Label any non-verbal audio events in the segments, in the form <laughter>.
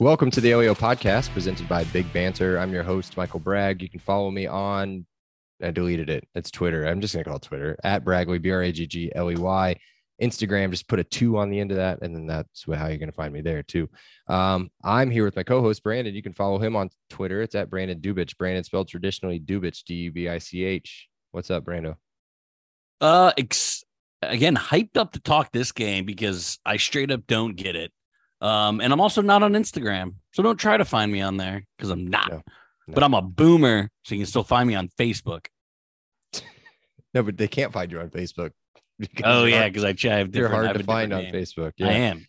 Welcome to the LEO podcast presented by Big Banter. I'm your host, Michael Bragg. You can follow me on, I deleted it. It's Twitter. I'm just going to call it Twitter at Bragley, B R A G G L E Y. Instagram, just put a two on the end of that. And then that's how you're going to find me there too. Um, I'm here with my co host, Brandon. You can follow him on Twitter. It's at Brandon Dubich. Brandon spelled traditionally Dubich, D U B I C H. What's up, Brando? Uh, ex- again, hyped up to talk this game because I straight up don't get it. Um, and I'm also not on Instagram, so don't try to find me on there because I'm not. No, no. But I'm a boomer, so you can still find me on Facebook. <laughs> No, but they can't find you on Facebook. <laughs> because Oh yeah, because I, ch- I have You're hard to find on name. Facebook. I Yeah. am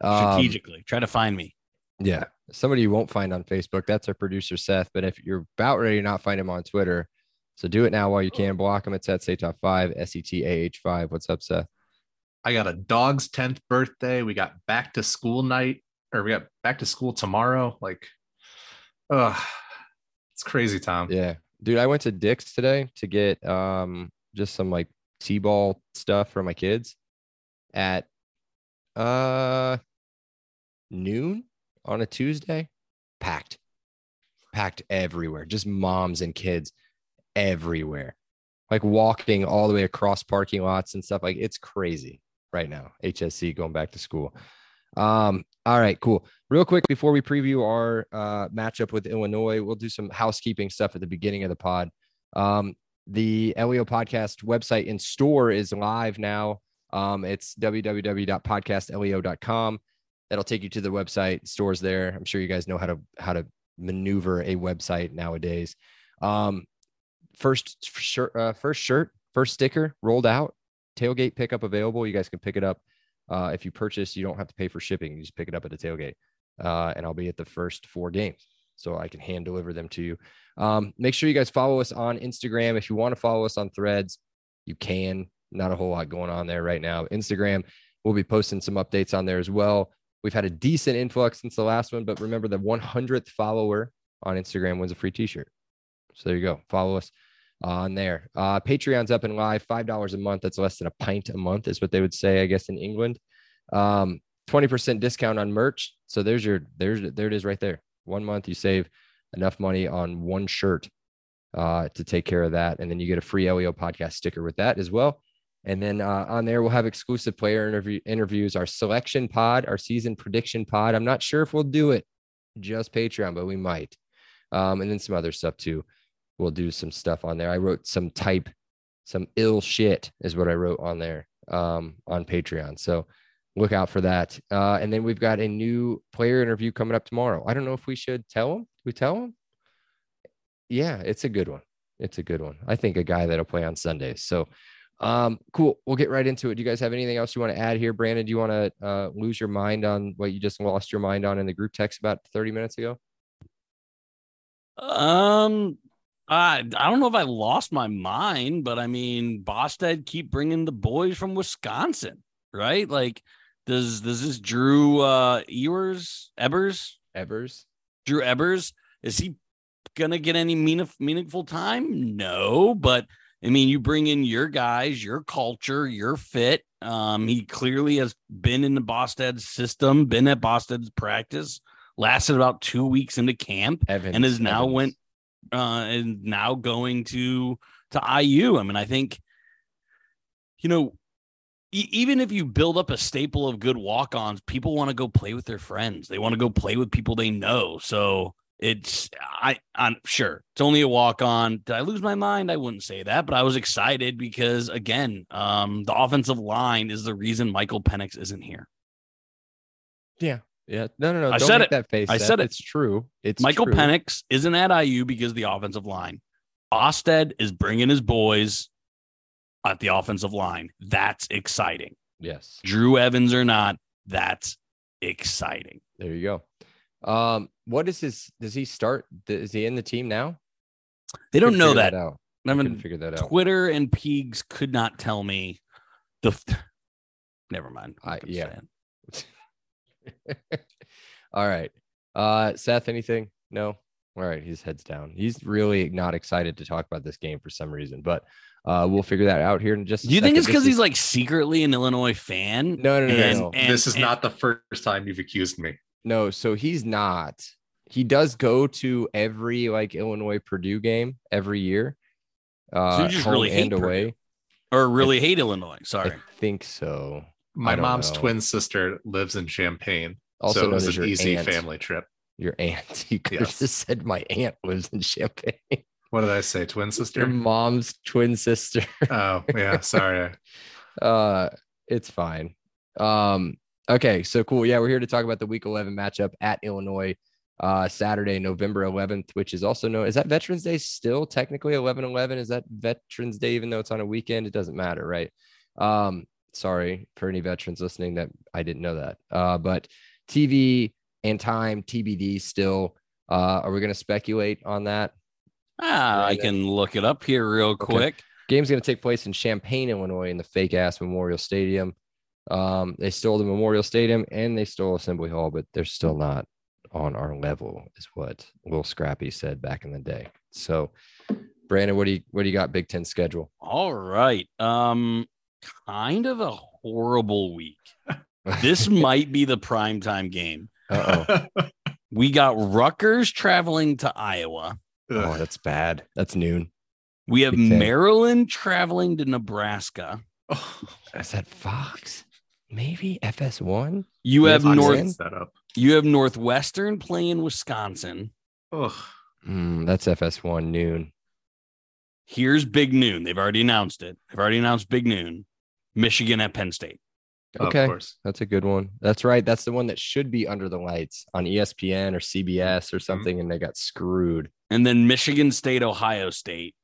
Um, strategically try to find me. Yeah. Somebody you won't find on Facebook. That's our producer, Seth. But if you're about ready to not find him on Twitter, so do it now while you can. Block him. It's at Top5, S E T A H 5. What's up, Seth? I got a dog's 10th birthday. We got back to school night, or we got back to school tomorrow. Like, uh it's crazy, Tom. Yeah. Dude, I went to Dick's today to get um just some like T-ball stuff for my kids at uh noon on a Tuesday. Packed. Packed everywhere. Just moms and kids everywhere. Like walking all the way across parking lots and stuff. Like it's crazy right now. HSC going back to school. Um, all right, cool. Real quick before we preview our uh, matchup with Illinois, we'll do some housekeeping stuff at the beginning of the pod. Um, the LEO podcast website and store is live now. Um, it's www.podcastleo.com. That'll take you to the website. Stores there. I'm sure you guys know how to how to maneuver a website nowadays. Um, first shirt, uh, first shirt, first sticker rolled out. Tailgate pickup available. You guys can pick it up. Uh, if you purchase, you don't have to pay for shipping. You just pick it up at the tailgate, uh, and I'll be at the first four games, so I can hand deliver them to you. Um, make sure you guys follow us on Instagram. If you want to follow us on Threads, you can. Not a whole lot going on there right now. Instagram, we'll be posting some updates on there as well. We've had a decent influx since the last one, but remember the 100th follower on Instagram wins a free T-shirt. So there you go. Follow us on there. Uh, Patreon's up and live, five dollars a month. That's less than a pint a month, is what they would say, I guess, in England. Um, 20% discount on merch. So there's your there's there it is right there. One month you save enough money on one shirt uh, to take care of that, and then you get a free LEO podcast sticker with that as well. And then uh, on there we'll have exclusive player interview interviews, our selection pod, our season prediction pod. I'm not sure if we'll do it just Patreon, but we might. Um, and then some other stuff too we'll do some stuff on there. I wrote some type, some ill shit is what I wrote on there um, on Patreon. So look out for that. Uh, and then we've got a new player interview coming up tomorrow. I don't know if we should tell him. We tell him? Yeah, it's a good one. It's a good one. I think a guy that'll play on Sundays. So um, cool. We'll get right into it. Do you guys have anything else you want to add here? Brandon, do you want to uh, lose your mind on what you just lost your mind on in the group text about 30 minutes ago? Um, I I don't know if I lost my mind, but I mean, Bostad keep bringing the boys from Wisconsin, right? Like, does does this Drew uh Ewers Ebers Evers? Drew Ebers is he gonna get any mean, meaningful time? No, but I mean, you bring in your guys, your culture, your fit. Um, he clearly has been in the Bostad system, been at Bostad's practice, lasted about two weeks into camp, Evans. and is now Evans. went uh and now going to to IU. I mean, I think you know, even if you build up a staple of good walk-ons, people want to go play with their friends. They want to go play with people they know. So it's I I'm sure it's only a walk-on. Did I lose my mind? I wouldn't say that, but I was excited because again, um, the offensive line is the reason Michael Penix isn't here. Yeah, Yeah. No, no, no. I don't said make it. That face. I Seth. said it. It's true. It's Michael true. Penix isn't at IU because of the offensive line. Osted is bringing his boys at the offensive line. That's exciting. Yes. Drew Evans or not, that's exciting. There you go. Um, what is his? Does he start? Is he in the team now? They don't know figure that. out. I I mean, couldn't figure that out. Twitter and Peegs could not tell me the. Never mind. I- yeah. <laughs> All right. Uh, Seth, anything? No. All right. His head's down. He's really not excited to talk about this game for some reason, but uh, we'll figure that out here in just. a Do you think it's because This he's like secretly an Illinois fan? No, no, no, And- no. and- this is and- not the first time you've accused me. No, so he's not. He does go to every like Illinois Purdue game every year. Uh, you just really hate and away. Purdue. or really hate Illinois. Sorry. I think so. My mom's know. twin sister lives in Champaign, Also so it was an easy aunt. family trip. Your aunt. <laughs> You could Yes. have just said my aunt lives in Champaign. What did I say? Twin sister? Your mom's twin sister. oh, yeah. <laughs> Sorry. uh it's fine um okay so cool yeah we're here to talk about the week 11 matchup at illinois uh saturday november 11th which is also known is that veterans day still technically 11 11 is that veterans day even though it's on a weekend it doesn't matter right um sorry for any veterans listening that i didn't know that uh but tv and time tbd still uh are we going to speculate on that Ah, I Brandon. can look it up here real quick. Game's going to take place in Champaign, Illinois, in the fake ass Memorial Stadium. Um, they stole the Memorial Stadium and they stole Assembly Hall, but they're still not on our level, is what Will Scrappy said back in the day. So, Brandon, what do you what do you got? Big Ten schedule. All right. Um, kind of a horrible week. This might be the primetime game. Uh oh. <laughs> We got Rutgers traveling to Iowa. Oh, that's bad. That's noon. We have Big Ten. Maryland traveling to Nebraska. Oh, Is that Fox? Maybe FS1. You have Fox North. in? that up. You have Northwestern playing Wisconsin. Oh, Mm, that's FS1 noon. Here's Big Noon. They've already announced it. They've already announced Big Noon. Michigan at Penn State. Okay. of course. That's a good one. That's right. That's the one that should be under the lights on ESPN or CBS or something, and they got screwed. And then Michigan State, Ohio State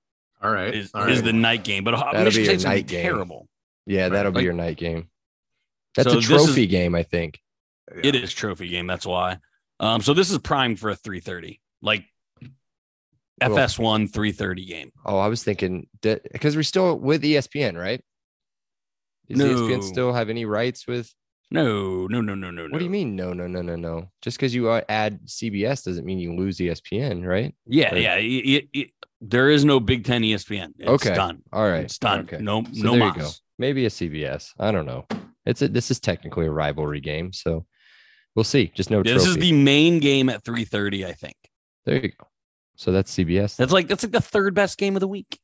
All right. is, all is the night game. But That'll Michigan be your State's gonna be night game. terrible. Yeah, Right. that'll be Like- your night game. That's So a trophy is- game, I think. Yeah. It is trophy game. That's why. Um, so this is primed for a 3:30, like FS1 3:30 game. Oh, I was thinking that because we're still with ESPN, right? Does E ESPN still have any rights with? No, no, no, no, no. What do you mean? No, no, no, no, no. Just because you uh, add CBS doesn't mean you lose ESPN, right? Yeah, Like- yeah. It, it- there is no Big Ten ESPN. It's Okay. done. All right, It's done. Okay. No, So no there mas. you go. Maybe a CBS. I don't know. It's a this is technically a rivalry game, so we'll see. Just no This is the main game at 3:30. I think there you go. So that's CBS. that's like that's like the third best game of the week.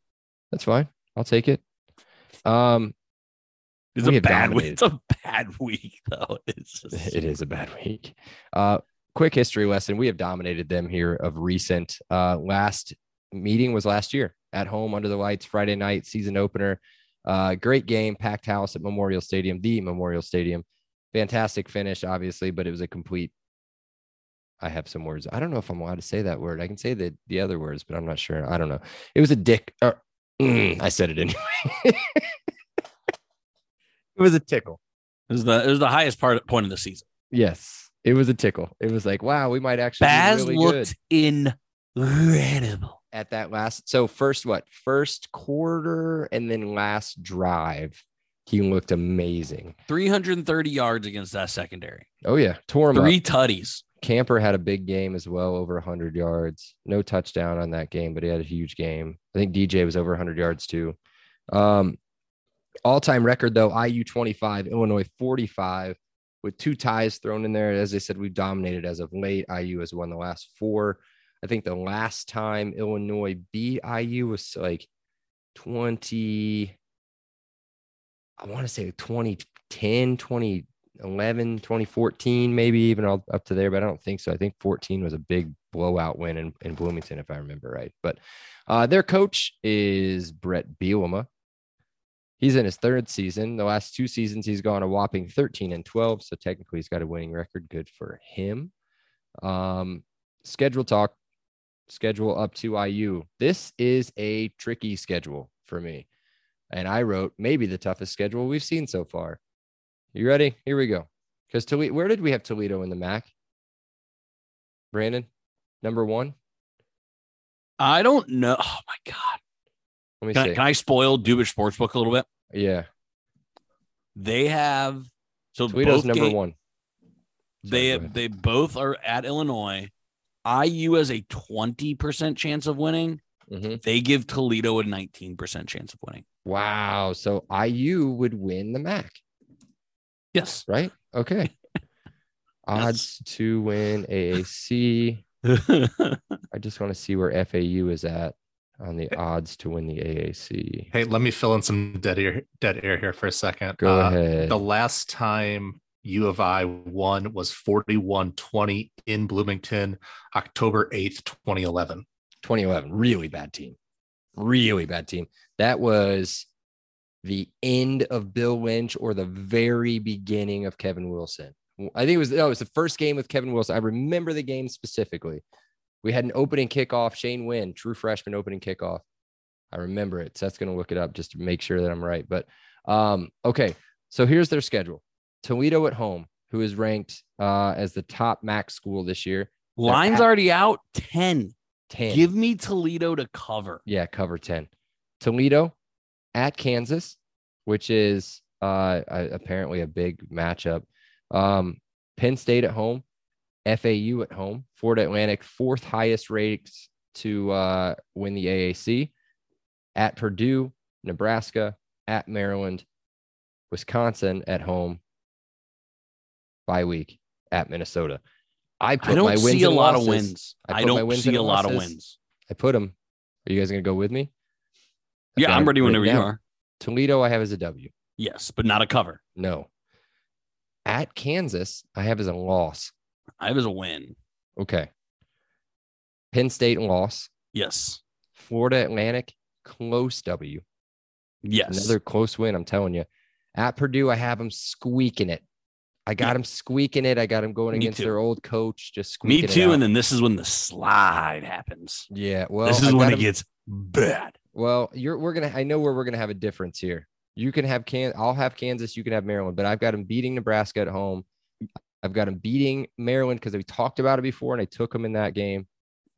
That's fine. I'll take it. Um, It's We a bad week. It's a bad <laughs> week though. It's just, it is a bad week. Uh, quick history lesson. We have dominated them here of recent. Uh, last meeting was last year at home under the lights, Friday night season opener. Uh, great game, packed house at Memorial Stadium, the Memorial Stadium. Fantastic finish, obviously, but it was a complete. I have some words. I don't know if I'm allowed to say that word. I can say the the other words, but I'm not sure. I don't know. It was a dick. Or, mm, <clears throat> I said it anyway. <laughs> it was a tickle. it was the it was the highest part point of the season. Yes, it was a tickle. It was like, wow, we might actually Baz be really looked good incredible. at that last. So first, what first quarter and then last drive, he looked amazing. 330 yards against that secondary. Oh yeah, tore him Three up. tutties. Camper had a big game as well, over 100 yards. No touchdown on that game, but he had a huge game. I think DJ was over 100 yards too. Um, all-time record though, IU 25, Illinois 45, with two ties thrown in there. As I said, we've dominated as of late. IU has won the last four. I think the last time Illinois beat IU was like 20. I want to say 2010, 2011, 2014, maybe even all up to there, but I don't think so. I think 14 was a big blowout win in, in Bloomington, if I remember right. But uh, their coach is Brett Bielema. He's in his third season. The last two seasons, he's gone a whopping 13 and 12. So technically, he's got a winning record. Good for him. Um, schedule talk, schedule up to IU. This is a tricky schedule for me. And I wrote maybe the toughest schedule we've seen so far. You ready? Here we go. Because Toledo, where did we have Toledo in the MAC? Brandon, number one. I don't know. Oh my god. Let me Can I, can I spoil Dubich Sportsbook a little bit? yeah, They have so Toledo's both number ga- one. They Sorry, ahead. they both are at Illinois. IU has a 20% chance of winning. Mhm. They give Toledo a 19% chance of winning. Wow. So IU would win the MAC, Yes. right? Okay. <laughs> Odds to win AAC. <laughs> I just want to see where FAU is at on the odds to win the AAC. Hey, let me fill in some dead air dead air here for a second. Go Uh, ahead. The last time U of I won was 41-20 in Bloomington, October 8th, 2011. 2011, really bad team. Really bad team. That was the end of Bill Lynch or the very beginning of Kevin Wilson. I think it was no, it was the first game with Kevin Wilson. I remember the game specifically. We had an opening kickoff, Shane Wynn, true freshman opening kickoff. I remember it. Seth's going to look it up just to make sure that I'm right. But um, okay, so here's their schedule: Toledo at home, who is ranked uh, as the top MAC school this year. Line's at- already out 10. 10. Give me Toledo to cover. Yeah, cover 10. Toledo at Kansas, which is uh, apparently a big matchup. Um, Penn State at home, FAU at home, Florida Atlantic, fourth highest rates to uh, win the AAC. At Purdue, Nebraska, at Maryland, Wisconsin at home, bye week at Minnesota. I put I don't my wins see a lot of wins. I I, don't wins see a lot of wins. I put them. Are you guys going to go with me? I've Yeah, I'm ready whenever you are. Toledo, I have as a W. Yes, but not a cover. No. At Kansas, I have as a loss. I have as a win. Okay. Penn State loss. Yes. Florida Atlantic, close W. Yes. Another close win, I'm telling you. At Purdue, I have them squeaking it. I got Yeah. them squeaking it. I got them going Me against too. their old coach, just squeaking it Me too. And then this is when the slide happens. yeah, well, this is I've when it 'em- gets bad. Well, you're we're gonna. I know where we're gonna have a difference here. You can have Can. I'll have Kansas. You can have Maryland. But I've got them beating Nebraska at home. I've got them beating Maryland because we talked about it before, and I took them in that game.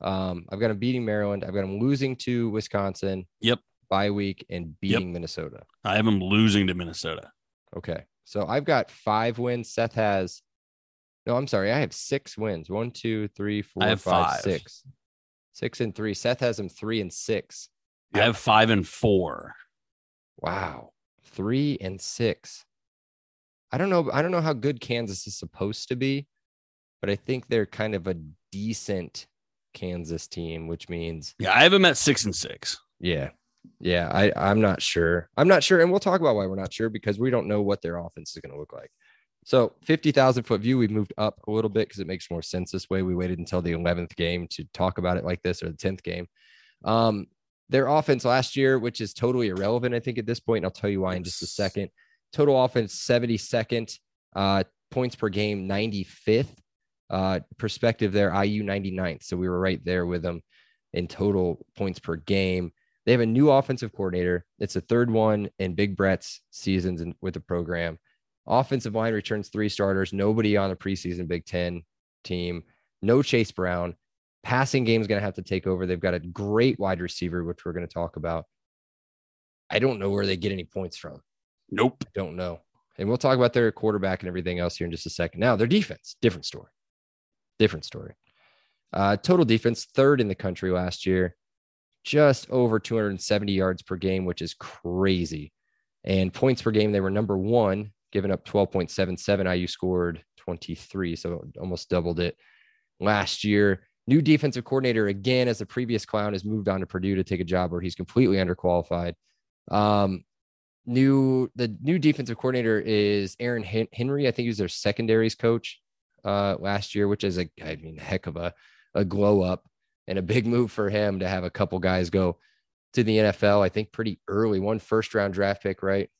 Um, I've got them beating Maryland. I've got them losing to Wisconsin. Yep. Bye week and beating Minnesota. I have them losing to Minnesota. Okay. So I've got five wins. Seth has. No, I'm sorry. I have six wins. One, two, three, four, I have five, five. six. Six and three. Seth has them three and six. I have five and four. Wow. Three and six. I don't know. I don't know how good Kansas is supposed to be, but I think they're kind of a decent Kansas team, which means, Yeah, I have them at six and six. yeah. Yeah. I, I'm not sure. I'm not sure. And we'll talk about why we're not sure because we don't know what their offense is going to look like. So 50,000 foot view, we moved up a little bit because it makes more sense this way. We waited until the 11th game to talk about it like this or the 10th game. Um, their offense last year, which is totally irrelevant, I think, at this point. And I'll tell you why in just a second. Total offense 72nd, uh, points per game 95th. Uh, perspective there, IU 99th. So we were right there with them in total points per game. They have a new offensive coordinator. It's the third one in Big Brett's seasons in, with the program. Offensive line returns three starters. Nobody on the preseason Big Ten team. No Chase Brown. Passing game is going to have to take over. They've got a great wide receiver, which we're going to talk about. I don't know where they get any points from. Nope. Don't know. And we'll talk about their quarterback and everything else here in just a second. Now, their defense, different story. Different story. Uh, total defense, third in the country last year, just over 270 yards per game, which is crazy. And points per game, they were number one, giving up 12.77. IU scored 23, so almost doubled it last year. New defensive coordinator again, as the previous clown has moved on to Purdue to take a job where he's completely underqualified. Um, new the new defensive coordinator is Aaron Henry. I think he was their secondaries coach uh, last year, which is a I mean heck of a a glow up and a big move for him to have a couple guys go to the NFL, I think pretty early, one first round draft pick, right?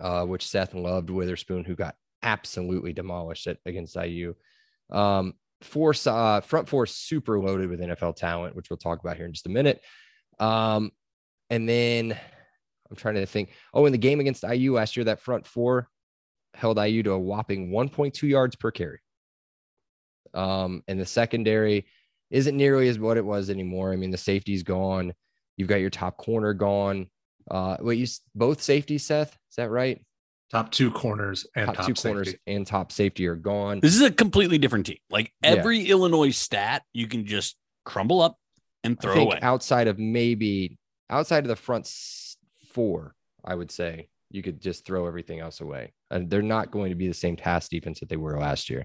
Uh, which Seth loved Witherspoon, who got absolutely demolished at, against IU. Um, force uh, front four super loaded with NFL talent, which we'll talk about here in just a minute. Um, and then I'm trying to think. Oh, in the game against IU last year, that front four held IU to a whopping 1.2 yards per carry. Um, and the secondary isn't nearly as what it was anymore. I mean, the safety's gone. You've got your top corner gone. Uh, wait, you both safety, Seth? Is that right? Top two corners and top, top, two safety. corners and top safety are gone. This is a completely different team. Like Yeah. every Illinois stat, you can just crumble up and I throw think away. outside of maybe outside of the front s- four, I would say you could just throw everything else away. And they're not going to be the same pass defense that they were last year.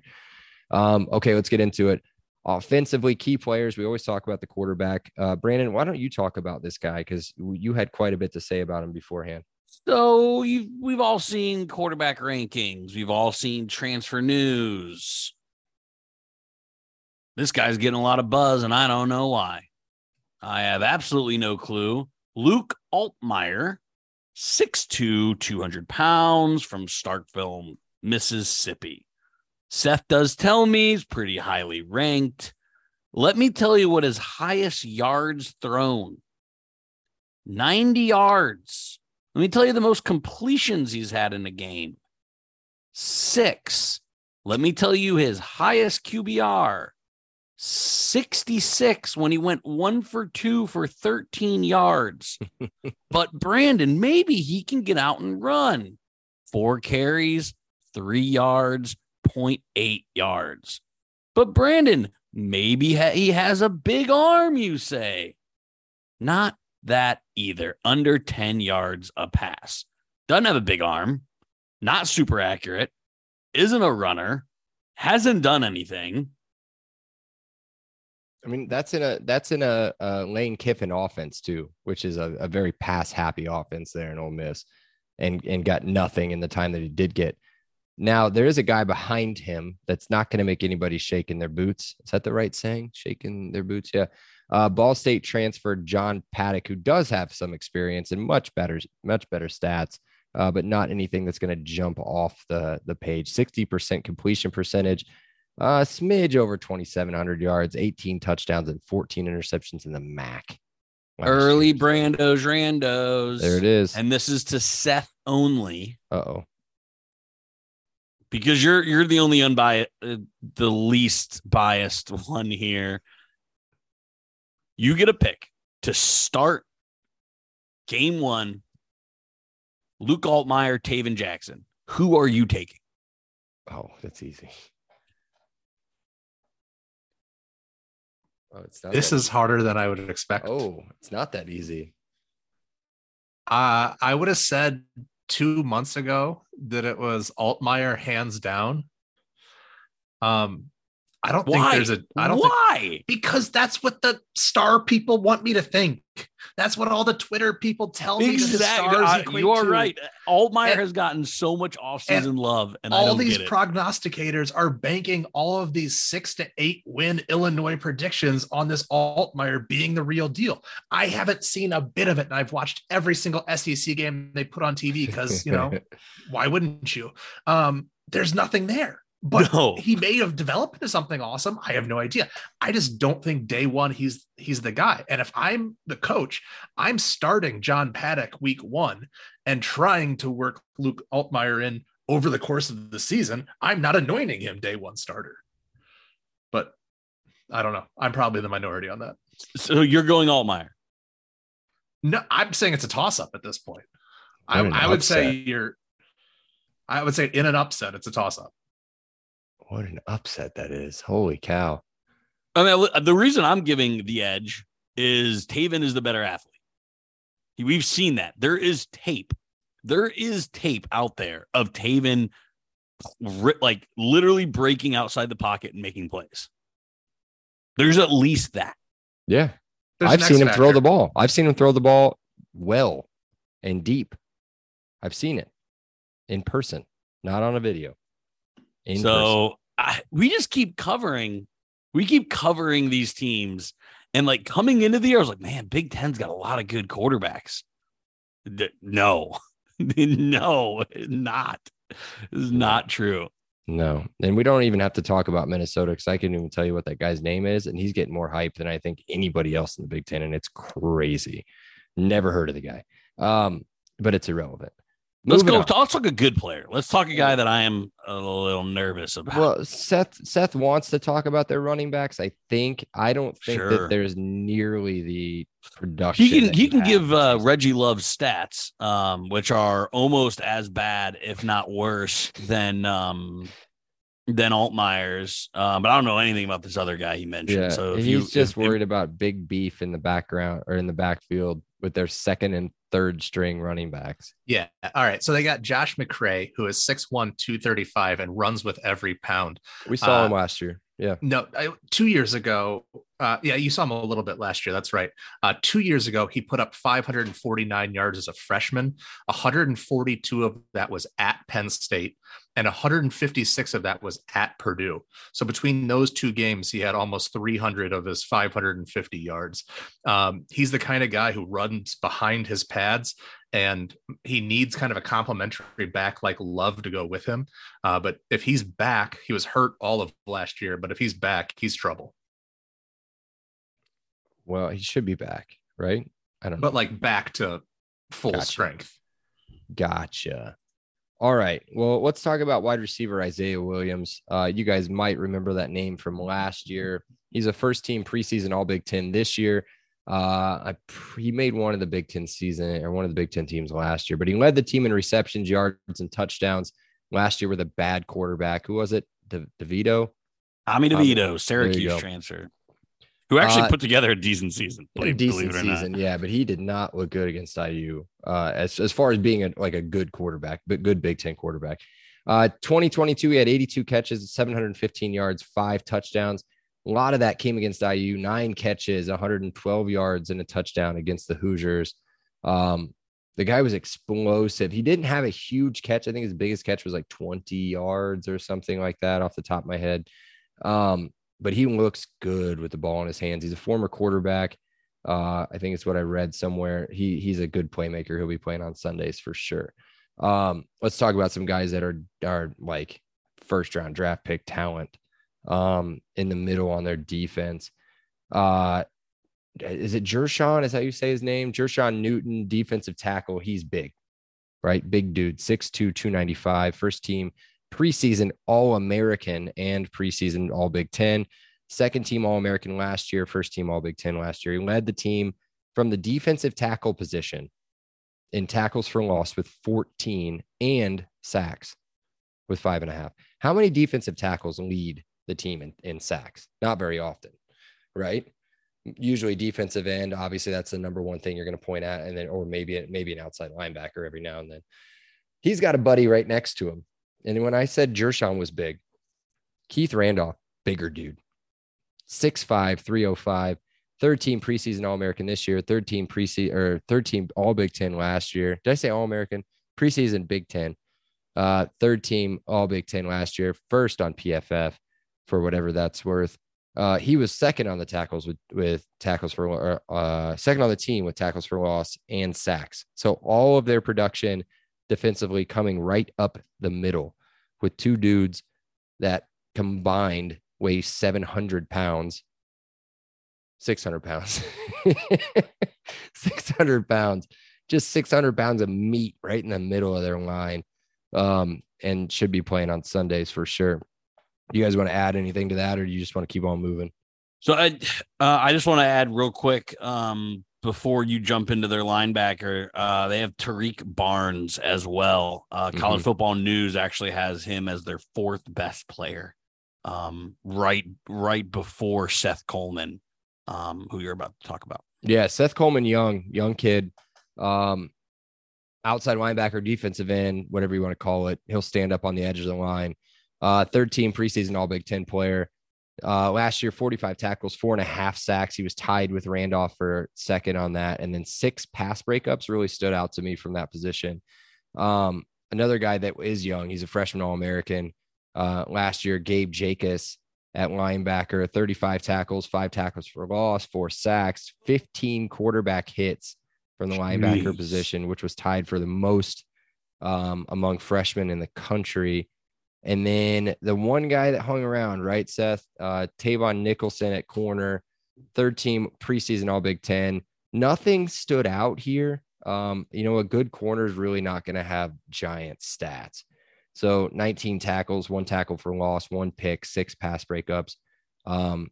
Um, okay, let's get into it. Offensively, key players. We always talk about the quarterback. Uh, Brandon, why don't you talk about this guy? Because you had quite a bit to say about him beforehand. So we've all seen quarterback rankings. We've all seen transfer news. This guy's getting a lot of buzz, and I don't know why. I have absolutely no clue. Luke Altmaier, 6'2, 200 pounds from Starkville, Mississippi. Seth does tell me he's pretty highly ranked. Let me tell you what his highest yards thrown 90 yards. Let me tell you the most completions he's had in a game. Six. Let me tell you his highest QBR. 66 when he went one for two for 13 yards. <laughs> but Brandon, maybe he can get out and run. Four carries, three yards, 0.8 yards. But Brandon, maybe ha- he has a big arm, you say. Not that either. Under 10 yards a pass. Doesn't have a big arm. Not super accurate. Isn't a runner. Hasn't done anything. I mean, that's in a that's in a, a Lane Kiffin offense too, which is a, a very pass happy offense there in Ole Miss, and and got nothing in the time that he did get. Now there is a guy behind him that's not going to make anybody shake in their boots. Is that the right saying? Shaking their boots, yeah. Uh, Ball State transferred John Paddock, who does have some experience and much better much better stats, uh, but not anything that's going to jump off the the page. Sixty percent completion percentage. Uh, smidge over 2,700 yards, 18 touchdowns, and 14 interceptions in the MAC. Early. Brandos Randos. There it is. And this is to Seth only Uh oh. because you're you're the only unbiased, uh, the least biased <laughs> one here. You get a pick to start game one. Luke Altmaier, Tayven Jackson. Who are you taking? Oh, that's easy. Oh, it's not. This is harder than I would expect. Oh, it's not that easy. Uh, I would have said two months ago that it was Altmaier hands down. Um, I don't Why? think there's a. I don't think Why? because that's what the star people want me to think. That's what all the Twitter people tell me. Exactly. Uh, you are to. right. Altmaier And- has gotten so much offseason love, and I all don't these get it. prognosticators are banking all of these six to eight win Illinois predictions on this Altmaier being the real deal. I haven't seen a bit of it, and I've watched every single SEC game they put on TV because you know <laughs> why wouldn't you? Um, there's nothing there. But No. he may have developed into something awesome. I have no idea. I just don't think day one he's he's the guy. And if I'm the coach, I'm starting John Paddock week one and trying to work Luke Altmaier in over the course of the season. I'm not anointing him day one starter. But I don't know. I'm probably the minority on that. so you're going Altmaier. No, I'm saying it's a toss up at this point. I, I would say you're. I would say in an upset, it's a toss up. What an upset that is. Holy cow. I mean, the reason I'm giving the edge is Tayven is the better athlete. We've seen that. There is tape. There is tape out there of Tayven like literally breaking outside the pocket and making plays. There's at least that. Yeah. There's I've seen him X throw the ball. I've seen him throw the ball well and deep. I've seen it in person, not on a video. In person. I, we just keep covering We keep covering these teams, and like coming into the year, I was like, man, Big Ten's got a lot of good quarterbacks. D- no, <laughs> no, not. Is not true. No, and we don't even have to talk about Minnesota because I can even tell you what that guy's name is, and he's getting more hype than I think anybody else in the Big Ten, and it's crazy. Never heard of the guy, um, but it's irrelevant. Let's Moving go. on. Let's talk a good player. Let's talk a guy that I am a little nervous about. Well, Seth Seth wants to talk about their running backs. I think I don't think Sure. that there's nearly the production. he can he can give uh. Reggie Love's stats, um, which are almost as bad, if not worse, than um, than Altmaier's. Uh, but I don't know anything about this other guy he mentioned. Yeah, so if he's you, just if- worried about big beef in the background or in the backfield with their second and third string running backs. Yeah. All right. So they got Josh McCray, who is 6'1, 235, and runs with every pound. We saw Uh, him last year. Yeah, No, I, two years ago. Uh, yeah, you saw him a little bit last year. That's right. Uh, two years ago, he put up 549 yards as a freshman. 142 of that was at Penn State, and 156 of that was at Purdue. So between those two games, he had almost 300 of his 550 yards. Um, he's the kind of guy who runs behind his pads, and he needs kind of a complimentary back like Love to go with him. Uh, but if he's back, he was hurt all of last year. But if he's back, he's trouble. well, he should be back, right? I don't know. But like back to full Gotcha. strength. Gotcha. All right. Well, let's talk about wide receiver Isaiah Williams. Uh, you guys might remember that name from last year. He's a first team preseason All Big Ten this year. Uh, I, he made one of the Big Ten season or one of the Big Ten teams last year, but he led the team in receptions, yards, and touchdowns last year with a bad quarterback. Who was it? De- DeVito. Tommy Um, DeVito, you Syracuse transfer, who actually Uh, put together a decent season. a decent believe it or season, not. yeah, but he did not look good against IU. Uh, as as far as being a, like a good quarterback, but good Big Ten quarterback. Uh, 2022, he had 82 catches, 715 yards, five touchdowns. A lot of that came against IU. Nine catches, 112 yards, and a touchdown against the Hoosiers. Um, the guy was explosive. He didn't have a huge catch. I think his biggest catch was like 20 yards or something like that off the top of my head. Um, but he looks good with the ball in his hands. He's a former quarterback. Uh, I think it's what I read somewhere. He he's a good playmaker. He'll be playing on Sundays for sure. Um, let's talk about some guys that are are like first round draft pick talent um in the middle on their defense. Uh is it Jer'Zhan? Is that how you say his name? Jer'Zhan Newton, defensive tackle. He's big, right? Big dude, 6'2, 295, first team preseason All American and preseason All Big Ten. Second team All American last year, first team All Big Ten last year. He led the team from the defensive tackle position in tackles for loss with 14 and sacks with five and a half. How many defensive tackles lead the team in, in sacks? Not very often, right? Usually defensive end, obviously that's the number one thing you're going to point at, and then or maybe maybe an outside linebacker every now and then. He's got a buddy right next to him. And when I said Jer'Zhan was big, Keith Randolph, bigger dude, 6'5, 305, third team preseason All American this year, 13 preseason or 13 All Big Ten last year. Did I say All American? Preseason Big Ten, uh, third team All Big Ten last year, first on PFF for whatever that's worth. Uh, he was second on the tackles with with tackles for uh, second on the team with tackles for loss and sacks. So all of their production defensively coming right up the middle with two dudes that combined weigh 700 pounds 600 pounds <laughs> 600 pounds just 600 pounds of meat right in the middle of their line um, and should be playing on sundays for sure. You guys want to add anything to that or do you just want to keep on moving? So I, uh, I just want to add real quick um, before you jump into their linebacker. Uh, they have Tarique Barnes as well. Uh, College Football News actually has him as their fourth best player, um, right right before Seth Coleman, um, who you're about to talk about. Yeah, Seth Coleman, young, young kid, um, outside linebacker, defensive end, whatever you want to call it. He'll stand up on the edge of the line. Uh, third team preseason All Big Ten player. Uh, last year, 45 tackles, four and a half sacks. He was tied with Randolph for second on that. And then six pass breakups really stood out to me from that position. Um, another guy that is young, he's a freshman All American. Uh, last year, Gabe Jacobs, at linebacker, 35 tackles, five tackles for loss, four sacks, 15 quarterback hits from the linebacker position, which was tied for the most um, among freshmen in the country. And then the one guy that hung around, right, Seth? Uh, Tahveon Nicholson at corner, third team preseason All Big Ten. Nothing stood out here. Um, you know, a good corner is really not going to have giant stats. So 19 tackles, one tackle for loss, one pick, six pass breakups. Um,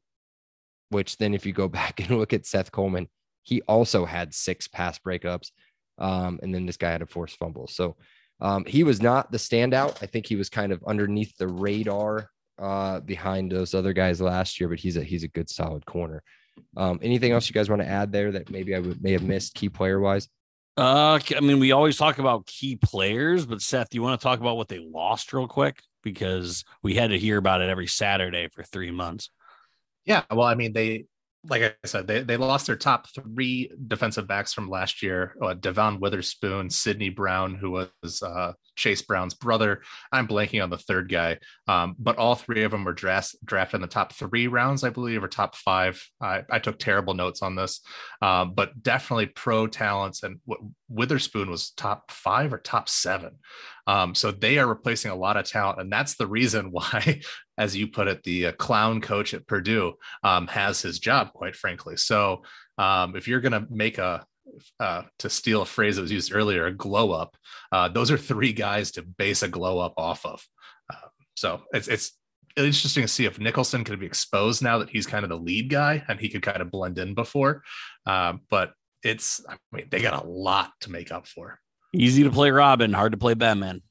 which then, if you go <laughs> back and look at Seth Coleman, he also had six pass breakups. Um, and then this guy had a forced fumble. So um, he was not the standout. I think he was kind of underneath the radar uh, behind those other guys last year, but he's a he's a good solid corner. Um, anything else you guys want to add there that maybe I would may have missed key player wise? Uh, I mean, we always talk about key players, but Seth, do you want to talk about what they lost real quick? Because we had to hear about it every Saturday for three months. Yeah, well, I mean, they like I said, they, they lost their top three defensive backs from last year. Uh, Devon Witherspoon, Sidney Brown, who was uh, Chase Brown's brother. I'm blanking on the third guy, um, but all three of them were draft, drafted in the top three rounds, I believe, or top five. I, I took terrible notes on this, um, but definitely pro talents. And w- Witherspoon was top five or top seven. Um, so they are replacing a lot of talent, and that's the reason <laughs> why, as you put it, the uh, clown coach at Purdue um, has his job, quite frankly. So um, if you're going to make a uh, to steal a phrase that was used earlier, a glow up, uh, those are three guys to base a glow up off of. Uh, so it's it's interesting to see if Nicholson could be exposed now that he's kind of the lead guy and he could kind of blend in before. Uh, but it's I mean they got a lot to make up for. Easy to play Robin, hard to play Batman.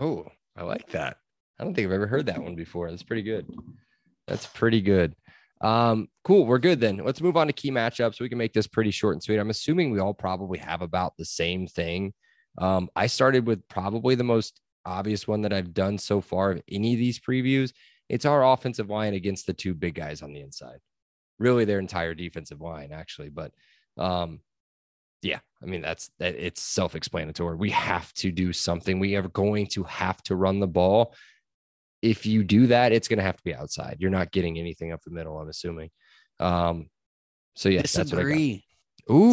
Oh, I like that. I don't think I've ever heard that one before. That's pretty good. That's pretty good. Um, cool. We're good then. Let's move on to key matchups. We can make this pretty short and sweet. I'm assuming we all probably have about the same thing. Um, I started with probably the most obvious one that I've done so far of any of these previews. It's our offensive line against the two big guys on the inside. Really, their entire defensive line, actually. But um, yeah, I mean that's that. It's self-explanatory. We have to do something. We are going to have to run the ball. If you do that, it's going to have to be outside. You're not getting anything up the middle. I'm assuming. Um, so yes, that's what I got. Disagree. Ooh,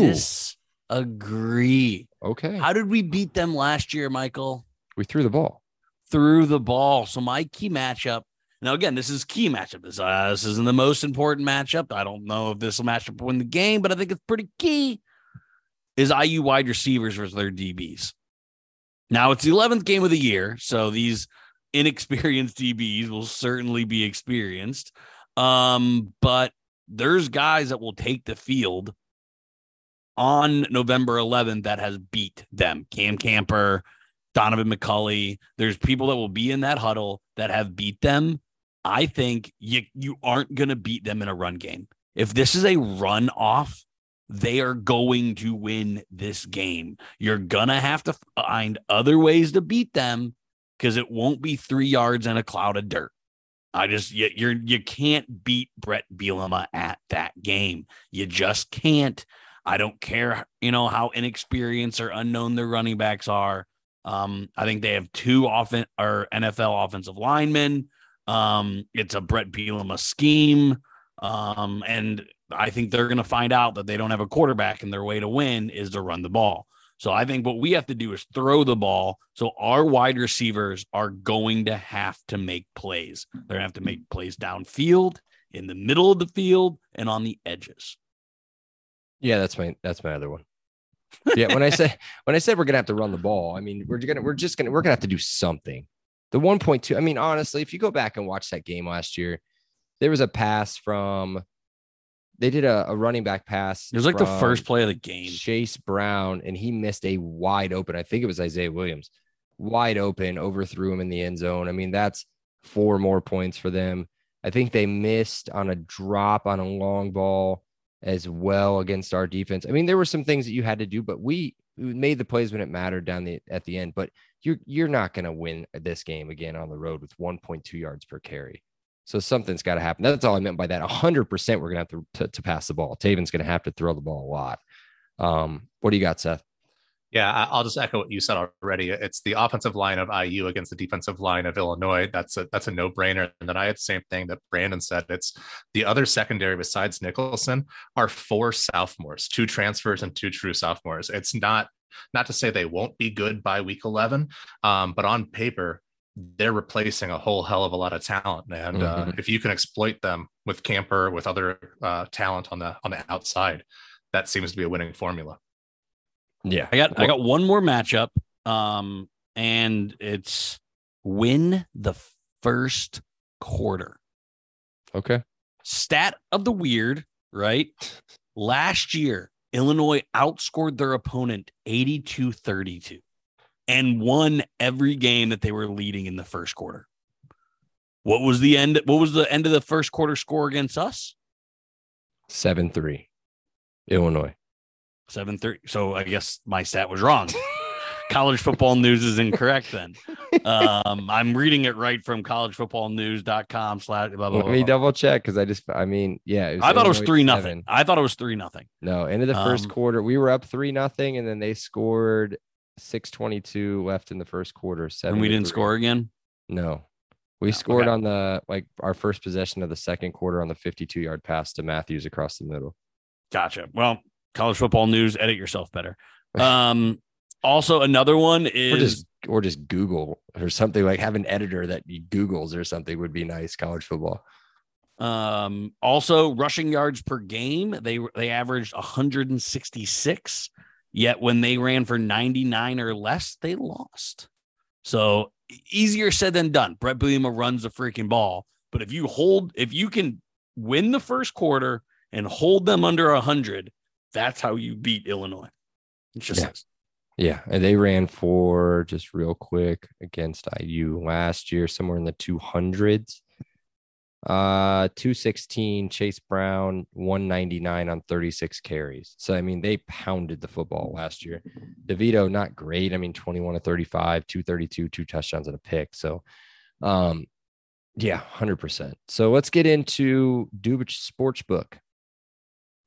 Disagree. okay. How did we beat them last year, Michael? we threw the ball. Threw the ball. So my key matchup. Now, again, this is key matchup. This, uh, this isn't the most important matchup. I don't know if this will matchup win the game, but I think it's pretty key. Is IU wide receivers versus their DBs. Now it's the 11th game of the year, so these inexperienced <laughs> DBs will certainly be experienced. Um, but there's guys that will take the field on November 11th that has beat them. Cam Camper, Donovan McCulley. There's people that will be in that huddle that have beat them. I think you you aren't going to beat them in a run game. If this is a run off, they are going to win this game. You're going to have to find other ways to beat them because it won't be 3 yards and a cloud of dirt. I just you, you're you can't beat Brett Bielema at that game. You just can't. I don't care, you know, how inexperienced or unknown their running backs are. Um, I think they have two offen or NFL offensive linemen. Um, it's a Brett Bielema scheme. Um, and I think they're going to find out that they don't have a quarterback and their way to win is to run the ball. So I think what we have to do is throw the ball. So our wide receivers are going to have to make plays. They're going to have to make plays downfield, in the middle of the field, and on the edges. Yeah, that's my that's my other one. Yeah, when I say <laughs> when I said we're gonna have to run the ball, I mean we're gonna we're just gonna we're gonna have to do something. The 1.2, I mean, honestly, if you go back and watch that game last year, there was a pass from they did a, a running back pass. It was like the first play of the game. Chase Brown, and he missed a wide open. I think it was Isaiah Williams, wide open, overthrew him in the end zone. I mean, that's four more points for them. I think they missed on a drop on a long ball as well against our defense. I mean, there were some things that you had to do, but we, made the plays when it mattered down the at the end. But you're you're not going to win this game again on the road with 1.2 yards per carry. So something's got to happen. That's all I meant by that. 100% we're going to have to, to, pass the ball. Tayven's going to have to throw the ball a lot. Um, what do you got, Seth? Yeah, I'll just echo what you said already. It's the offensive line of IU against the defensive line of Illinois. That's a that's a no brainer. And then I had the same thing that Brandon said. It's the other secondary besides Nicholson are four sophomores, two transfers and two true sophomores. It's not not to say they won't be good by week eleven, um, but on paper they're replacing a whole hell of a lot of talent. And uh, Mhm. if you can exploit them with Camper, with other uh, talent on the on the outside, that seems to be a winning formula. Yeah. I got I got one more matchup. Um, and it's win the first quarter. Okay. Stat of the weird, right? Last year, Illinois outscored their opponent 82 32 and won every game that they were leading in the first quarter. What was the end? What was the end of the first quarter score against us? 7 3. Illinois. 7 3. So I guess my stat was wrong. <laughs> College football news is incorrect then. <laughs> Um, I'm reading it right from collegefootballnews.com slash blah, blah, Let blah, me double check because I just, I mean, yeah. it was I thought it was three nothing. I thought it was three nothing. No, end of the first Um, quarter, we were up 3 nothing, and then they scored 622 left in the first quarter. Seven And we didn't score again. No. We No, scored okay. on the like our first possession of the second quarter on the 52 yard pass to Matthews across the middle. Gotcha. Well, college football news, edit yourself better. <laughs> Um, also another one Or is just or just Google or something like have an editor that Googles or something would be nice. College football. um also rushing yards per game. They they averaged 166, yet when they ran for 99 or less, they lost. So easier said than done. Bret Bielema runs the freaking ball, but if you hold, if you can win the first quarter and hold them under 100, that's how you beat Illinois. It's just Yeah. Yeah, and they ran for just real quick against IU last year, somewhere in the two hundreds. Uh, two sixteen. Chase Brown, one ninety nine on thirty six carries. So I mean, they pounded the football last year. Devito, not great. I mean, twenty one to thirty five, two thirty two, two touchdowns and a pick. So, um, yeah, hundred percent. So let's get into Dubich Sportsbook.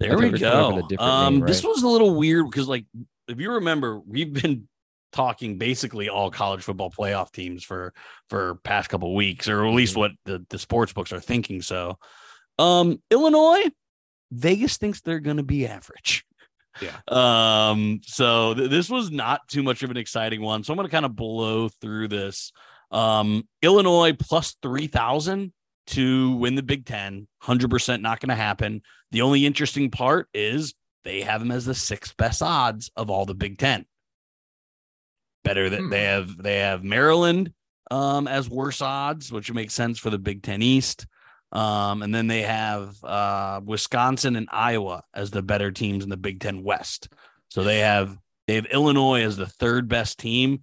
There we we're coming up with go. Um, name, This was a little weird because, like, if you remember, we've been talking basically all college football playoff teams for for past couple weeks, or at least Mhm. what the the sports books are thinking. So, um, Illinois, Vegas thinks they're going to be average. Yeah. <laughs> Um. So th- this was not too much of an exciting one. So I'm going to kind of blow through this. Um, Illinois plus three thousand to win the Big Ten. Hundred percent not going to happen. The only interesting part is they have them as the sixth best odds of all the Big Ten. Better that Hmm. they have they have Maryland um, as worse odds, which makes sense for the Big Ten East. Um, and then they have uh, Wisconsin and Iowa as the better teams in the Big Ten West. So they have they have Illinois as the third best team.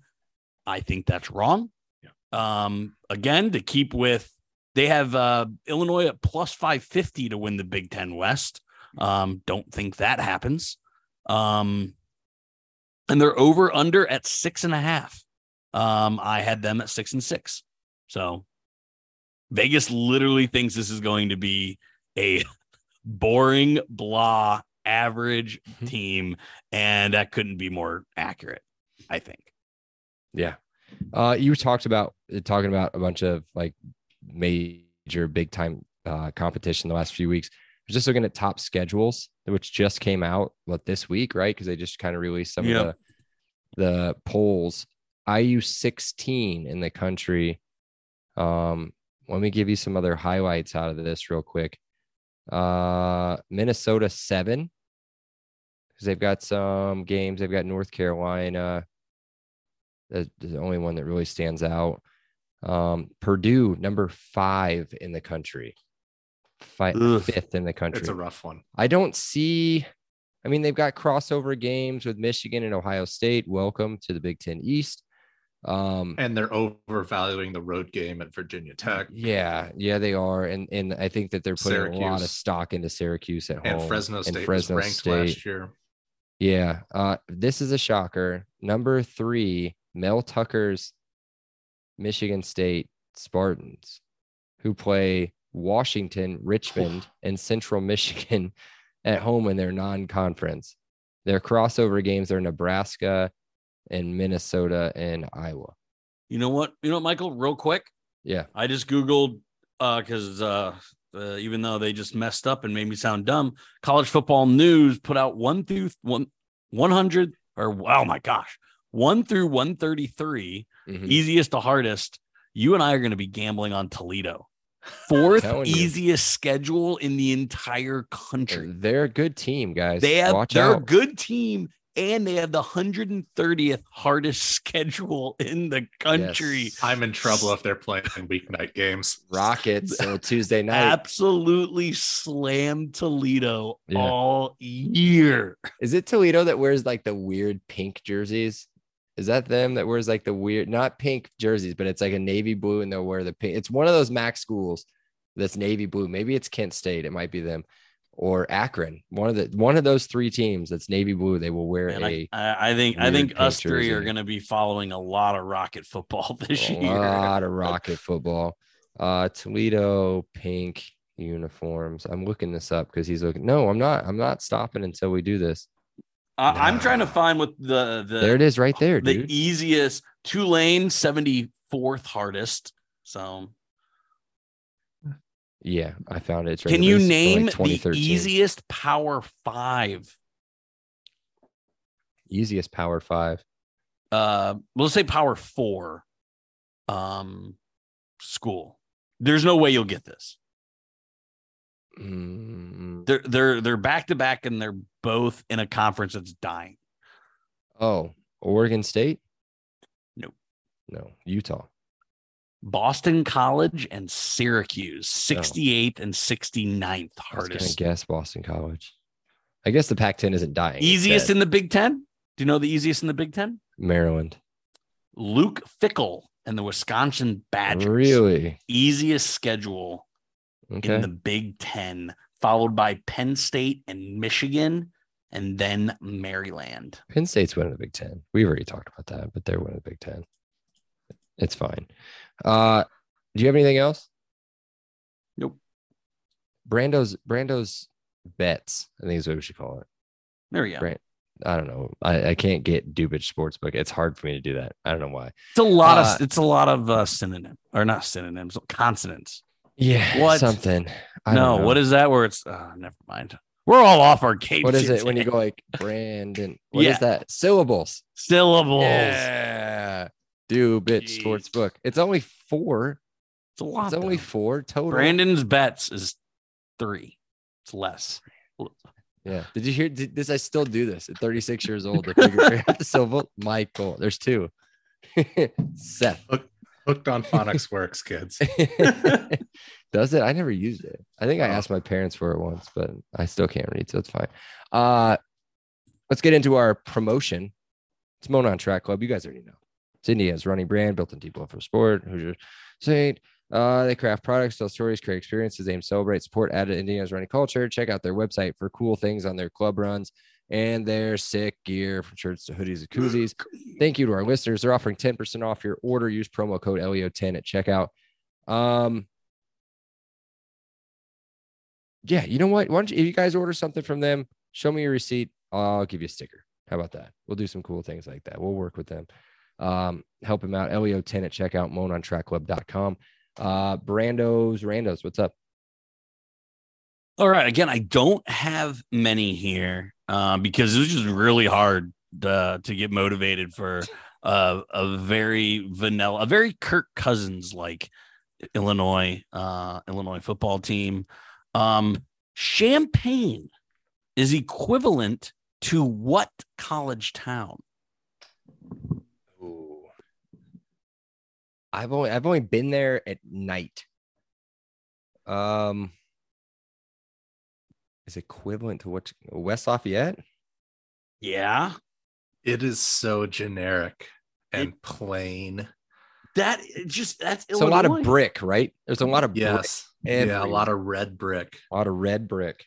I think that's wrong. Um, again, to keep with they have uh, Illinois at plus 550 to win the Big Ten West. Um, don't think that happens. Um, and they're over under at six and a half. Um, I had them at six and six. So Vegas literally thinks this is going to be a <laughs> boring, blah, average Mhm. team. And that couldn't be more accurate, I think. Yeah. Uh, you talked about uh, talking about a bunch of like major big time uh, competition the last few weeks. Was just looking at top schedules, which just came out what this week, right? Because they just kind of released some Yep. of the the polls. IU 16 in the country. Um, let me give you some other highlights out of this real quick. Uh, Minnesota seven because they've got some games. They've got North Carolina. That's the only one that really stands out. Um, Purdue, number five in the country, Fi Ugh. fifth in the country. It's a rough one. I don't see. I mean, they've got crossover games with Michigan and Ohio State. Welcome to the Big Ten East. Um, And they're overvaluing the road game at Virginia Tech yeah, yeah, they are, and and I think that they're putting a lot of stock into Syracuse at and home Fresno and State Fresno was ranked State. last year. Yeah. Uh, this is a shocker. Number three, Mel Tucker's Michigan State Spartans, who play Washington, Richmond, and Central Michigan <laughs> at home in their non conference. Their crossover games are Nebraska, and Minnesota and Iowa. You know what? You know Michael? Real quick, Yeah. I just googled because uh, uh, even though they just messed up and made me sound dumb, College Football News put out one through one one hundred or oh my gosh, one through one thirty three, Mhm. easiest to hardest. You and I are going to be gambling on Toledo. Fourth Telling you. easiest schedule in the entire country. They're a good team, guys. They have Watch they're a good team and they have the 130th hardest <laughs> schedule in the country. Yes. I'm in trouble if they're playing weeknight games. Rockets <laughs> on Tuesday night. Absolutely slammed Toledo Yeah. all year. Is it Toledo that wears like the weird pink jerseys? Is that them that wears like the weird, not pink jerseys, but it's like a navy blue and they'll wear the pink? It's one of those MAC schools that's navy blue. Maybe it's Kent State. It might be them or Akron. One of the one of those three teams that's navy blue. They will wear And a, I, I, think I think us three are going to be following a lot of Rocket football <laughs> this a year. A lot of <laughs> rocket football. Uh, Toledo pink uniforms. I'm looking this up because he's looking. No, I'm not. I'm not stopping until we do this. I, I'm trying to find what the the There it is, right there, the dude. easiest Tulane 74th hardest. So Yeah, I found it. It's right Can you This is from, name like, the 2013. easiest Power Five? easiest Power Five? Uh, well, let's say Power Four, um, school. There's no way you'll get this. Mm, They're they're they're back to back, and they're both in a conference that's dying. oh, Oregon State? Nope. No, Utah. Boston College and Syracuse, 68th and 69th hardest. I was gonna guess Boston College. I guess the Pac-10 isn't dying. Easiest in the Big Ten. Do you know the easiest in the Big Ten? Maryland. Luke Fickell and the Wisconsin Badgers. Really? Easiest schedule Okay. in the Big Ten, followed by Penn State and Michigan, and then Maryland. Penn State's winning the Big Ten. We've already talked about that, but they're winning the Big Ten. It's fine. Uh, do you have anything else? Nope. Brando's Brando's bets. I think is what we should call it. There we go. Right. I don't know. I, I can't get Dubich Sportsbook. It's hard for me to do that. I don't know why. It's a lot Uh, of it's a lot of uh, synonym or not synonyms, consonants. Yeah. What? Something. I no, know. what is that? Where it's uh, never mind. We're all off our game. what is shit it when you go like Brandon? What is Yeah. that? Syllables. syllables? Yeah. Dubich Jeez. Sportsbook. It's only four. It's a lot. It's only though. four total. Brandon's bets is three. It's less. Yeah. Did you hear did this? I still do this at 36 years old. To figure out the syllable. <laughs> Michael. There's two. <laughs> Seth. Hooked on phonics works, kids. <laughs> Does it? I never used it. I think I asked my parents for it once, but I still can't read, so it's fine. Uh let's get into our promotion. It's Monon Track Club. You guys already know. It's India's running brand built in deep for sport. Hoosier Saint. Uh, they craft products, tell stories, create experiences, aim celebrate, support added Indiana's running culture. Check out their website for cool things on their club runs and their sick gear from shirts to hoodies and koozies. Thank you to our listeners. They're offering 10% off your order. Use promo code LEO10 at checkout. Um, yeah, you know what? Why don't you, if you guys order something from them, show me your receipt. I'll give you a sticker. How about that? We'll do some cool things like that. We'll work with them. Um, help them out. LEO10 at checkout, monontrackclub.com. Uh, Brando's, Randos, what's up? All right. Again, I don't have many here uh, because it was just really hard uh, to get motivated for uh, a very vanilla, a very Kirk Cousins like Illinois uh, Illinois football team. Um, Champaign is equivalent to what college town? I've only I've only been there at night. Um is equivalent to what West Lafayette? Yeah, It is so generic and plain. that it just that's It's a lot of brick, right? There's a lot of brick, Yes. Yeah, a lot of red brick. a lot of red brick.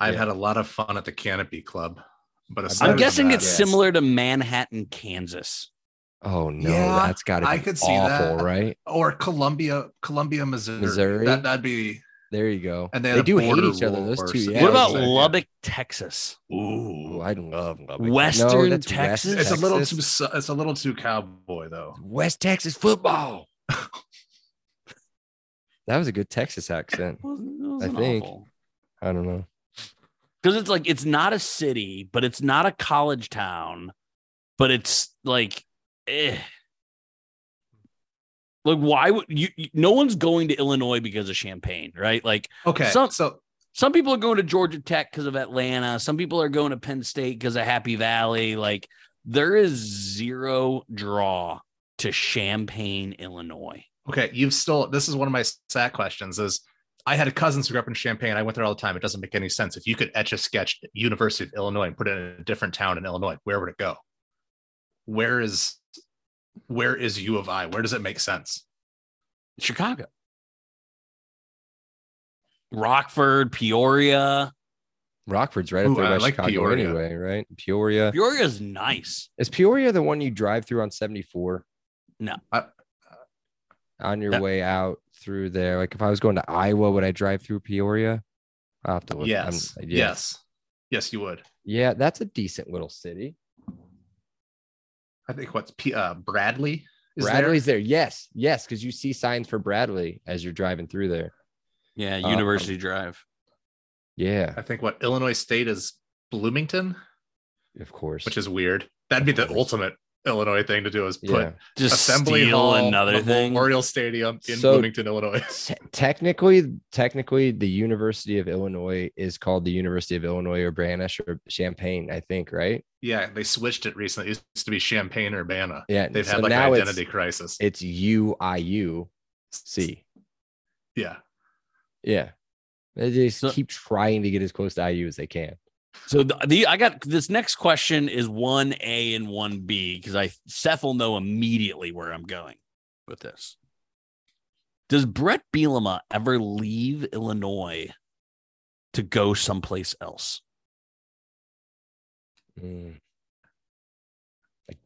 I've Yeah. had a lot of fun at the Canopy Club. But I'm guessing that- it's Yes. similar to Manhattan, Kansas. Oh no, Yeah, that's gotta be I could see awful, that. right? or Columbia, Columbia, Missouri. Missouri? That, that'd be There you go. And they they, do hate each other. Those two. Yeah, what about was like. Lubbock, Texas? Ooh, I love Lubbock. Western that's West Texas? It's a little too. It's a little too cowboy though. West Texas football. <laughs> that was a good Texas accent. I think. I don't know. because it's like it's not a city, but it's not a college town, but it's like, eh. Like, why would you? No one's going to Illinois because of Champaign, right? Like, Okay, Some- so some people are going to Georgia Tech because of Atlanta. Some people are going to Penn State because of Happy Valley. Like, there is zero draw to Champaign, Illinois. okay, you've still. This is one of my sad questions. Is I had a cousins who grew up in Champaign. I went there all the time. It doesn't make any sense. If you could etch a sketch University of Illinois and put it in a different town in Illinois, where would it go? Where is where is U of I? Where does it make sense? Chicago, Rockford, Peoria. Rockford's right up Ooh, there I by like Chicago Peoria. anyway, right? Peoria. Peoria is nice. Is Peoria the one you drive through on 74? No. I- on your That- way out through there. Like if I was going to Iowa, would I drive through Peoria? I'll have to look. I'm- Yes, yes, yes, you would. Yeah, that's a decent little city. I think what's P, uh, Bradley is Bradley's there. Yes, yes, because you see signs for Bradley as you're driving through there. Yeah, Um, University Drive. Yeah, I think what Illinois State is Bloomington, of course. which is weird. That'd be the ultimate Illinois thing to do is put yeah. Just Assembly Hall, another thing. Memorial Stadium in So- Bloomington, Illinois. <laughs> Te- technically, technically, the University of Illinois is called the University of Illinois or Urbana or Champaign, I think, right? Yeah, they switched it recently. It used to be Champaign Urbana. Yeah. They've so had like now an it's- identity crisis. It's UIUC. Yeah. Yeah. They just So- keep trying to get as close to IU as they can. So the, the I got this next question is one A and one B because I Seth will know immediately where I'm going with this. Does Bret Bielema ever leave Illinois to go someplace else? Mm. Like,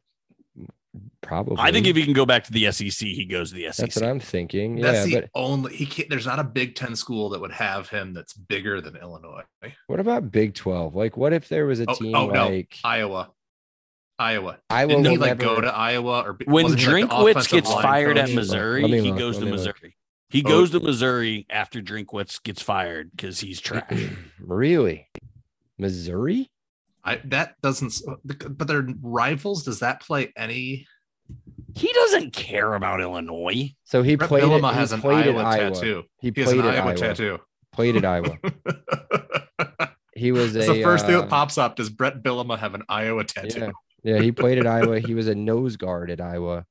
Probably. I think if he can go back to the SEC, he goes to the SEC. that's what I'm thinking. That's yeah, the but only he can't there's not a Big Ten school that would have him that's bigger than Illinois. what about Big 12? Like, what if there was a Oh, team oh, no. like Iowa. Iowa. Iowa? Didn't he will like never- go to Iowa or be- when wasn't like, Drinkwitz gets line fired at? Missouri, Let he look, goes to me look. Missouri. He Oh. goes to oh. Missouri after Drinkwitz gets fired because he's <clears throat> trash. really? Missouri? I that doesn't but they're rivals. Does that play any he doesn't care about Illinois. So he Bret played. It, Bielema he has an played Iowa, at Iowa. tattoo. He He has played an at Iowa Iowa. tattoo. Played at Iowa. <laughs> He was a the first thing uh, that pops up. Does Bret Bielema have an Iowa tattoo? Yeah, yeah. He played at <laughs> Iowa. He was a nose guard at Iowa.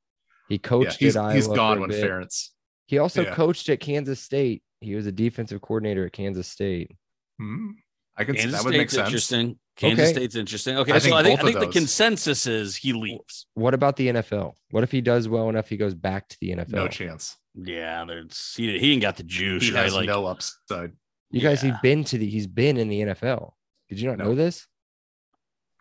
He Yeah, coached he's, at Iowa. he's for gone a when bit. He also Yeah. coached at Kansas State. He was a defensive coordinator at Kansas State. Hmm. I could Kansas that would make sense. interesting. Kansas Okay. State's interesting. Okay, I so think I think I think the consensus is he leaves. What about the NFL? What if he does well enough? He goes back to the NFL. No chance. Yeah, there's he, he ain't got the juice, He right? has Like no upside. You guys, he's been to the. He's been in the NFL. Did you not No. know this?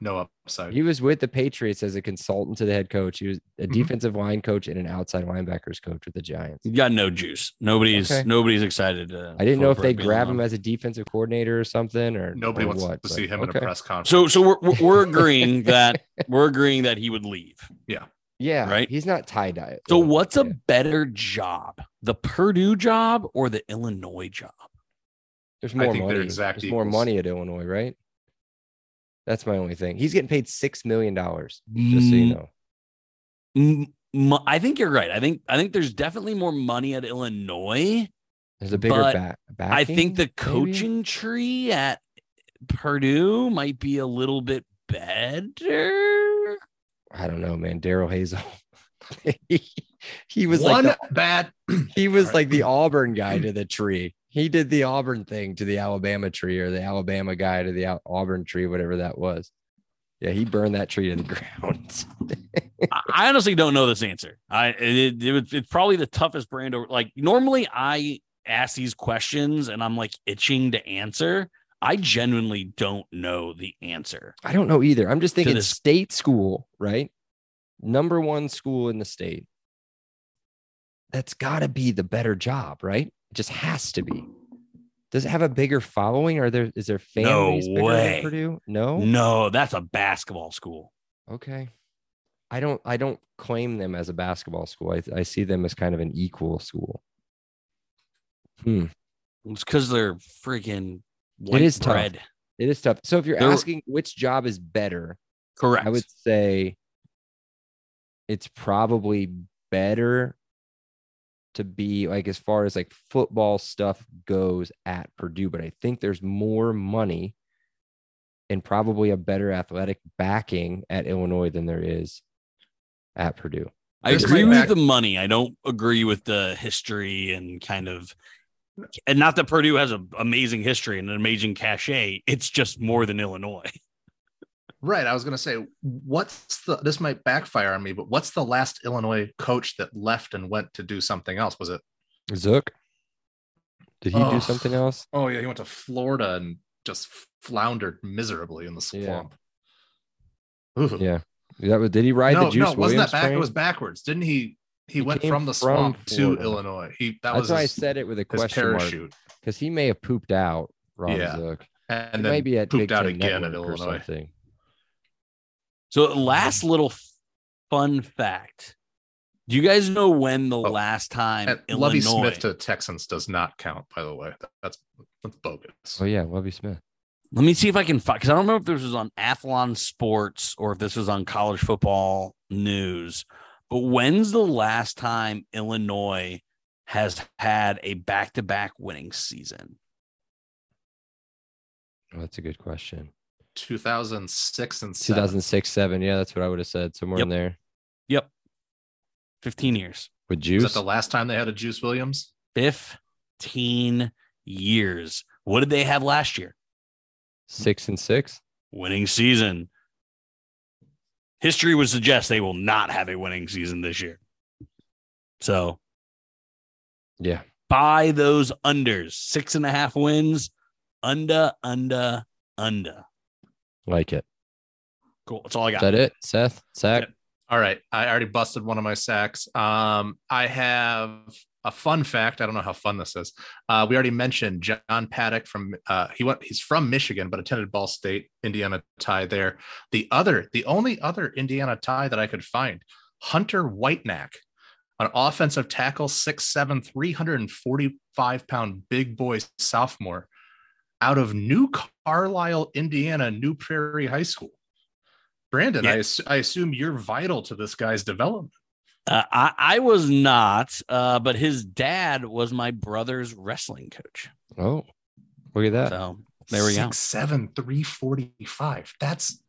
No upside. He was with the Patriots as a consultant to the head coach. He was a Mhm. defensive line coach and an outside linebackers coach with the Giants. he got no juice. Nobody's Okay. nobody's excited. To, I didn't know if they Bret grab Bielema. him as a defensive coordinator or something, or Nobody or wants what, to but see him in a press conference. So so we're we're- we're agreeing <laughs> that we're agreeing that he would leave. Yeah, Yeah. Right? He's not tie dye. So what's a better job, the Purdue job or the Illinois job? There's I more think money. exact There's more money at Illinois, right? That's my only thing. He's getting paid six million dollars. Just so you know. Mm, m- I think you're right. I think I think there's definitely more money at Illinois. There's a bigger But back. I think the backing, maybe? coaching tree at Purdue might be a little bit better. I don't know, man. Darrell Hazell. <laughs> he, he was one like the, bad. <clears throat> he was Right. like the Auburn guy to the tree. He did the Auburn thing to the Alabama tree, or the Alabama guy to the Auburn tree, whatever that was. Yeah, he burned that tree to the <laughs> ground. I honestly don't know this answer. I it, it, was- it's probably the toughest brand. Over, like normally, I ask these questions and I'm like itching to answer. I genuinely don't know the answer. I don't know either. I'm just thinking state school, right? Number one school in the state. That's got to be the better job, right? It just has to be. Does it have a bigger following? Are there is there No families bigger than. Purdue? No. No, that's a basketball school. Okay. I don't I don't claim them as a basketball school. I, I see them as kind of an equal school. Hmm. It's because they're freaking white is tough. It is tough. So if you're There- asking which job is better, Correct. I would say it's probably better to be like as far as like football stuff goes at Purdue, but I think there's more money and probably a better athletic backing at Illinois than there is at Purdue. I This agree with back- the money. I don't agree with the history and kind of, and not that Purdue has an amazing history and an amazing cachet. It's just more than Illinois. <laughs> Right. I was going to say, what's the, this might backfire on me, but what's the last Illinois coach that left and went to do something else? Was it? Zook, did he do Oh. something else? Oh, yeah. He went to Florida and just floundered miserably in the Yeah. swamp. Ooh. Yeah. That was, did he ride no, the Juice no, wasn't Williams that back? train? It was backwards. Didn't he? He, He went from the from swamp to Illinois. He that That's was why I said it with a his question mark parachute. because he may have pooped out. Ron Yeah. Zook. and He then might be at pooped Big out Ten again at Network or Illinois. something. So, last mm-hmm. little fun fact: Do you guys know when the Oh, last time And Illinois? Lovie Smith to Texans does not count, by the way. That's that's bogus. Oh yeah, Lovie Smith. Let me see if I can find because I don't remember if this was on Athlon Sports or if this was on College Football News. But when's the last time Illinois has had a back-to-back winning season? Oh, that's a good question. 2006 and seven. 2006, seven. Yeah, that's what I would have said. Somewhere in there Yep, fifteen years. with Was Juice. that the last time they had a Juice Williams? 15 years. What did they have last year? Six and six. Winning season. History would suggest they will not have a winning season this year. So Yeah. buy those unders. Six and a half wins. Under, under, under. Like it. Cool. That's all I Is got. that it? Seth? Sack? Yep. All right. I already busted one of my sacks. Um, I have a fun fact. I don't know how fun this is. Uh, we already mentioned John Paddock from uh, he went he's from Michigan, but attended Ball State, Indiana tie there. The other, the only other Indiana tie that I could find, Hunter Whitenack, an offensive tackle, 6'7, 345 pound big boy sophomore out of New Carlisle, Indiana, New Prairie High School. Brandon, Yeah. I, I assume you're vital to this guy's development. Uh, I, I was not, uh, but his dad was my brother's wrestling coach. Oh, look at that. So there we go. Six, seven, 345. That's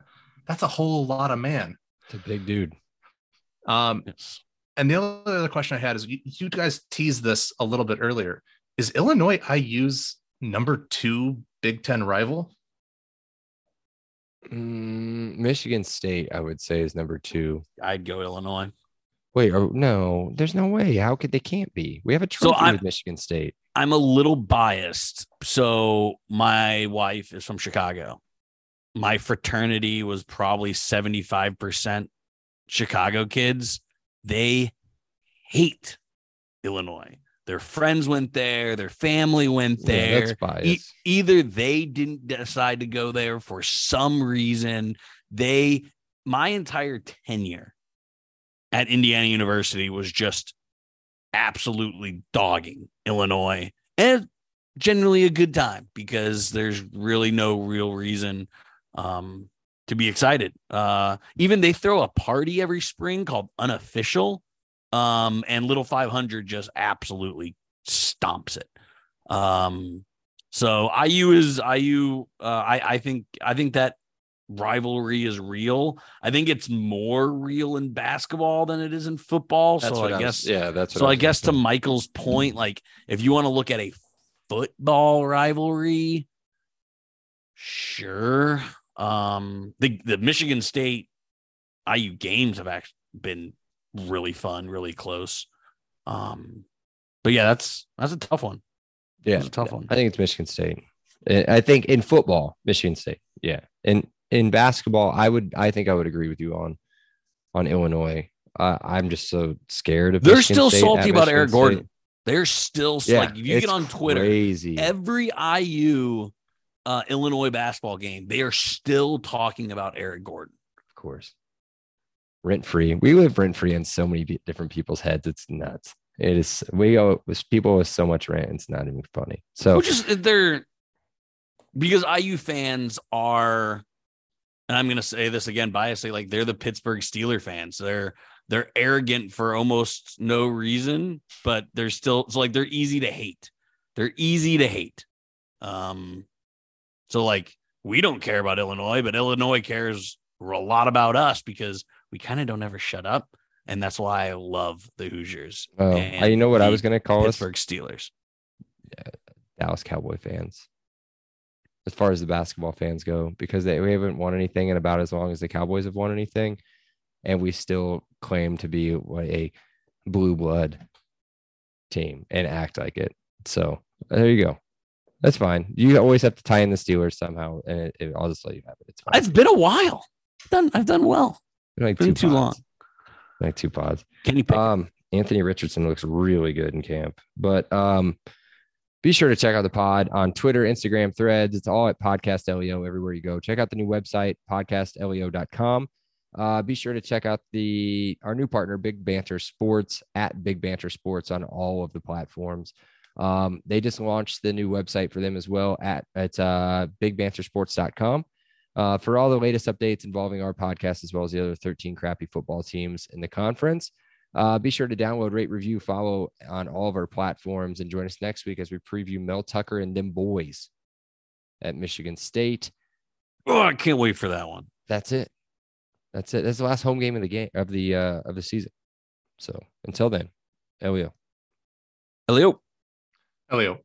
that's a whole lot of man. It's a big dude. Um, Yes. and the other question I had is you, you guys teased this a little bit earlier. Is Illinois IU's number two Big Ten rival? Mm, Michigan State, I would say, is number two. I'd go Illinois. Wait, oh, no, there's no way. How could they can't be? We have a So trophy I'm- with Michigan State. I'm a little biased. So my wife is from Chicago. My fraternity was probably 75% Chicago kids. They hate Illinois. Their friends went there, their family went Yeah, there. that's E- either they didn't decide to go there for some reason. They, my entire tenure at Indiana University was just absolutely dogging Illinois and generally a good time because there's really no real reason um, to be excited. Uh, even they throw a party every spring called Unofficial, um, and Little 500 just absolutely stomps it. Um, so IU is IU. Uh, I I think I think that rivalry is real. I think it's more real in basketball than it is in football. so I guess yeah, that's so I guess to Michael's point, like if you want to look at a football rivalry, sure. Um, the the Michigan State IU games have actually been really fun, really close. Um, but yeah, that's that's a tough one. yeah, That's a tough one. I think it's Michigan State. I think in football, Michigan State. Yeah, and in basketball, I would. I think I would agree with you on on Illinois. Uh, I'm just so scared of. They're Michigan still State salty about Michigan Eric State. Gordon. They're still Yeah, like if you get on Twitter, crazy. every IU uh, Illinois basketball game, they are still talking about Eric Gordon. of course. Rent free. We live rent free in so many different people's heads. It's nuts. It is. We go with people with so much rent. It's not even funny. So which is they're because IU fans are, and I'm gonna say this again biasly, like they're the Pittsburgh Steeler fans. They're they're arrogant for almost no reason, but they're still so like they're easy to hate. They're easy to hate. Um, so like we don't care about Illinois, but Illinois cares a lot about us because we kind of don't ever shut up. And that's why I love the Hoosiers. oh, I- you know what I was going to call us? Pittsburgh Steelers. Dallas Cowboy fans. As far as the basketball fans go, because they we haven't won anything in about as long as the Cowboys have won anything, and we still claim to be a blue blood team and act like it. So there you go. That's fine. You always have to tie in the Steelers somehow, and it, it, I'll just let you have it. It's fine. It's been a while. I've done I've done well. Like been two too pods. long. Like two pods. Kenny Pickett. Um, Anthony Richardson looks really good in camp. But um, be sure to check out the pod on Twitter, Instagram, threads. It's all at Podcast LEO everywhere you go. Check out the new website, podcastleo.com. Uh, be sure to check out the our new partner, Big Banter Sports, at Big Banter Sports on all of the platforms. Um, they just launched the new website for them as well at at uh, bigbantersports.com uh, for all the latest updates involving our podcast as well as the other 13 crappy football teams in the conference. Uh, be sure to download, rate, review, follow on all of our platforms, and join us next week as we preview Mel Tucker and them boys at Michigan State. oh, I can't wait for that one. That's it. That's it. That's the last home game of the game of the uh, of the season. So until then, Elio. Elio. Elio.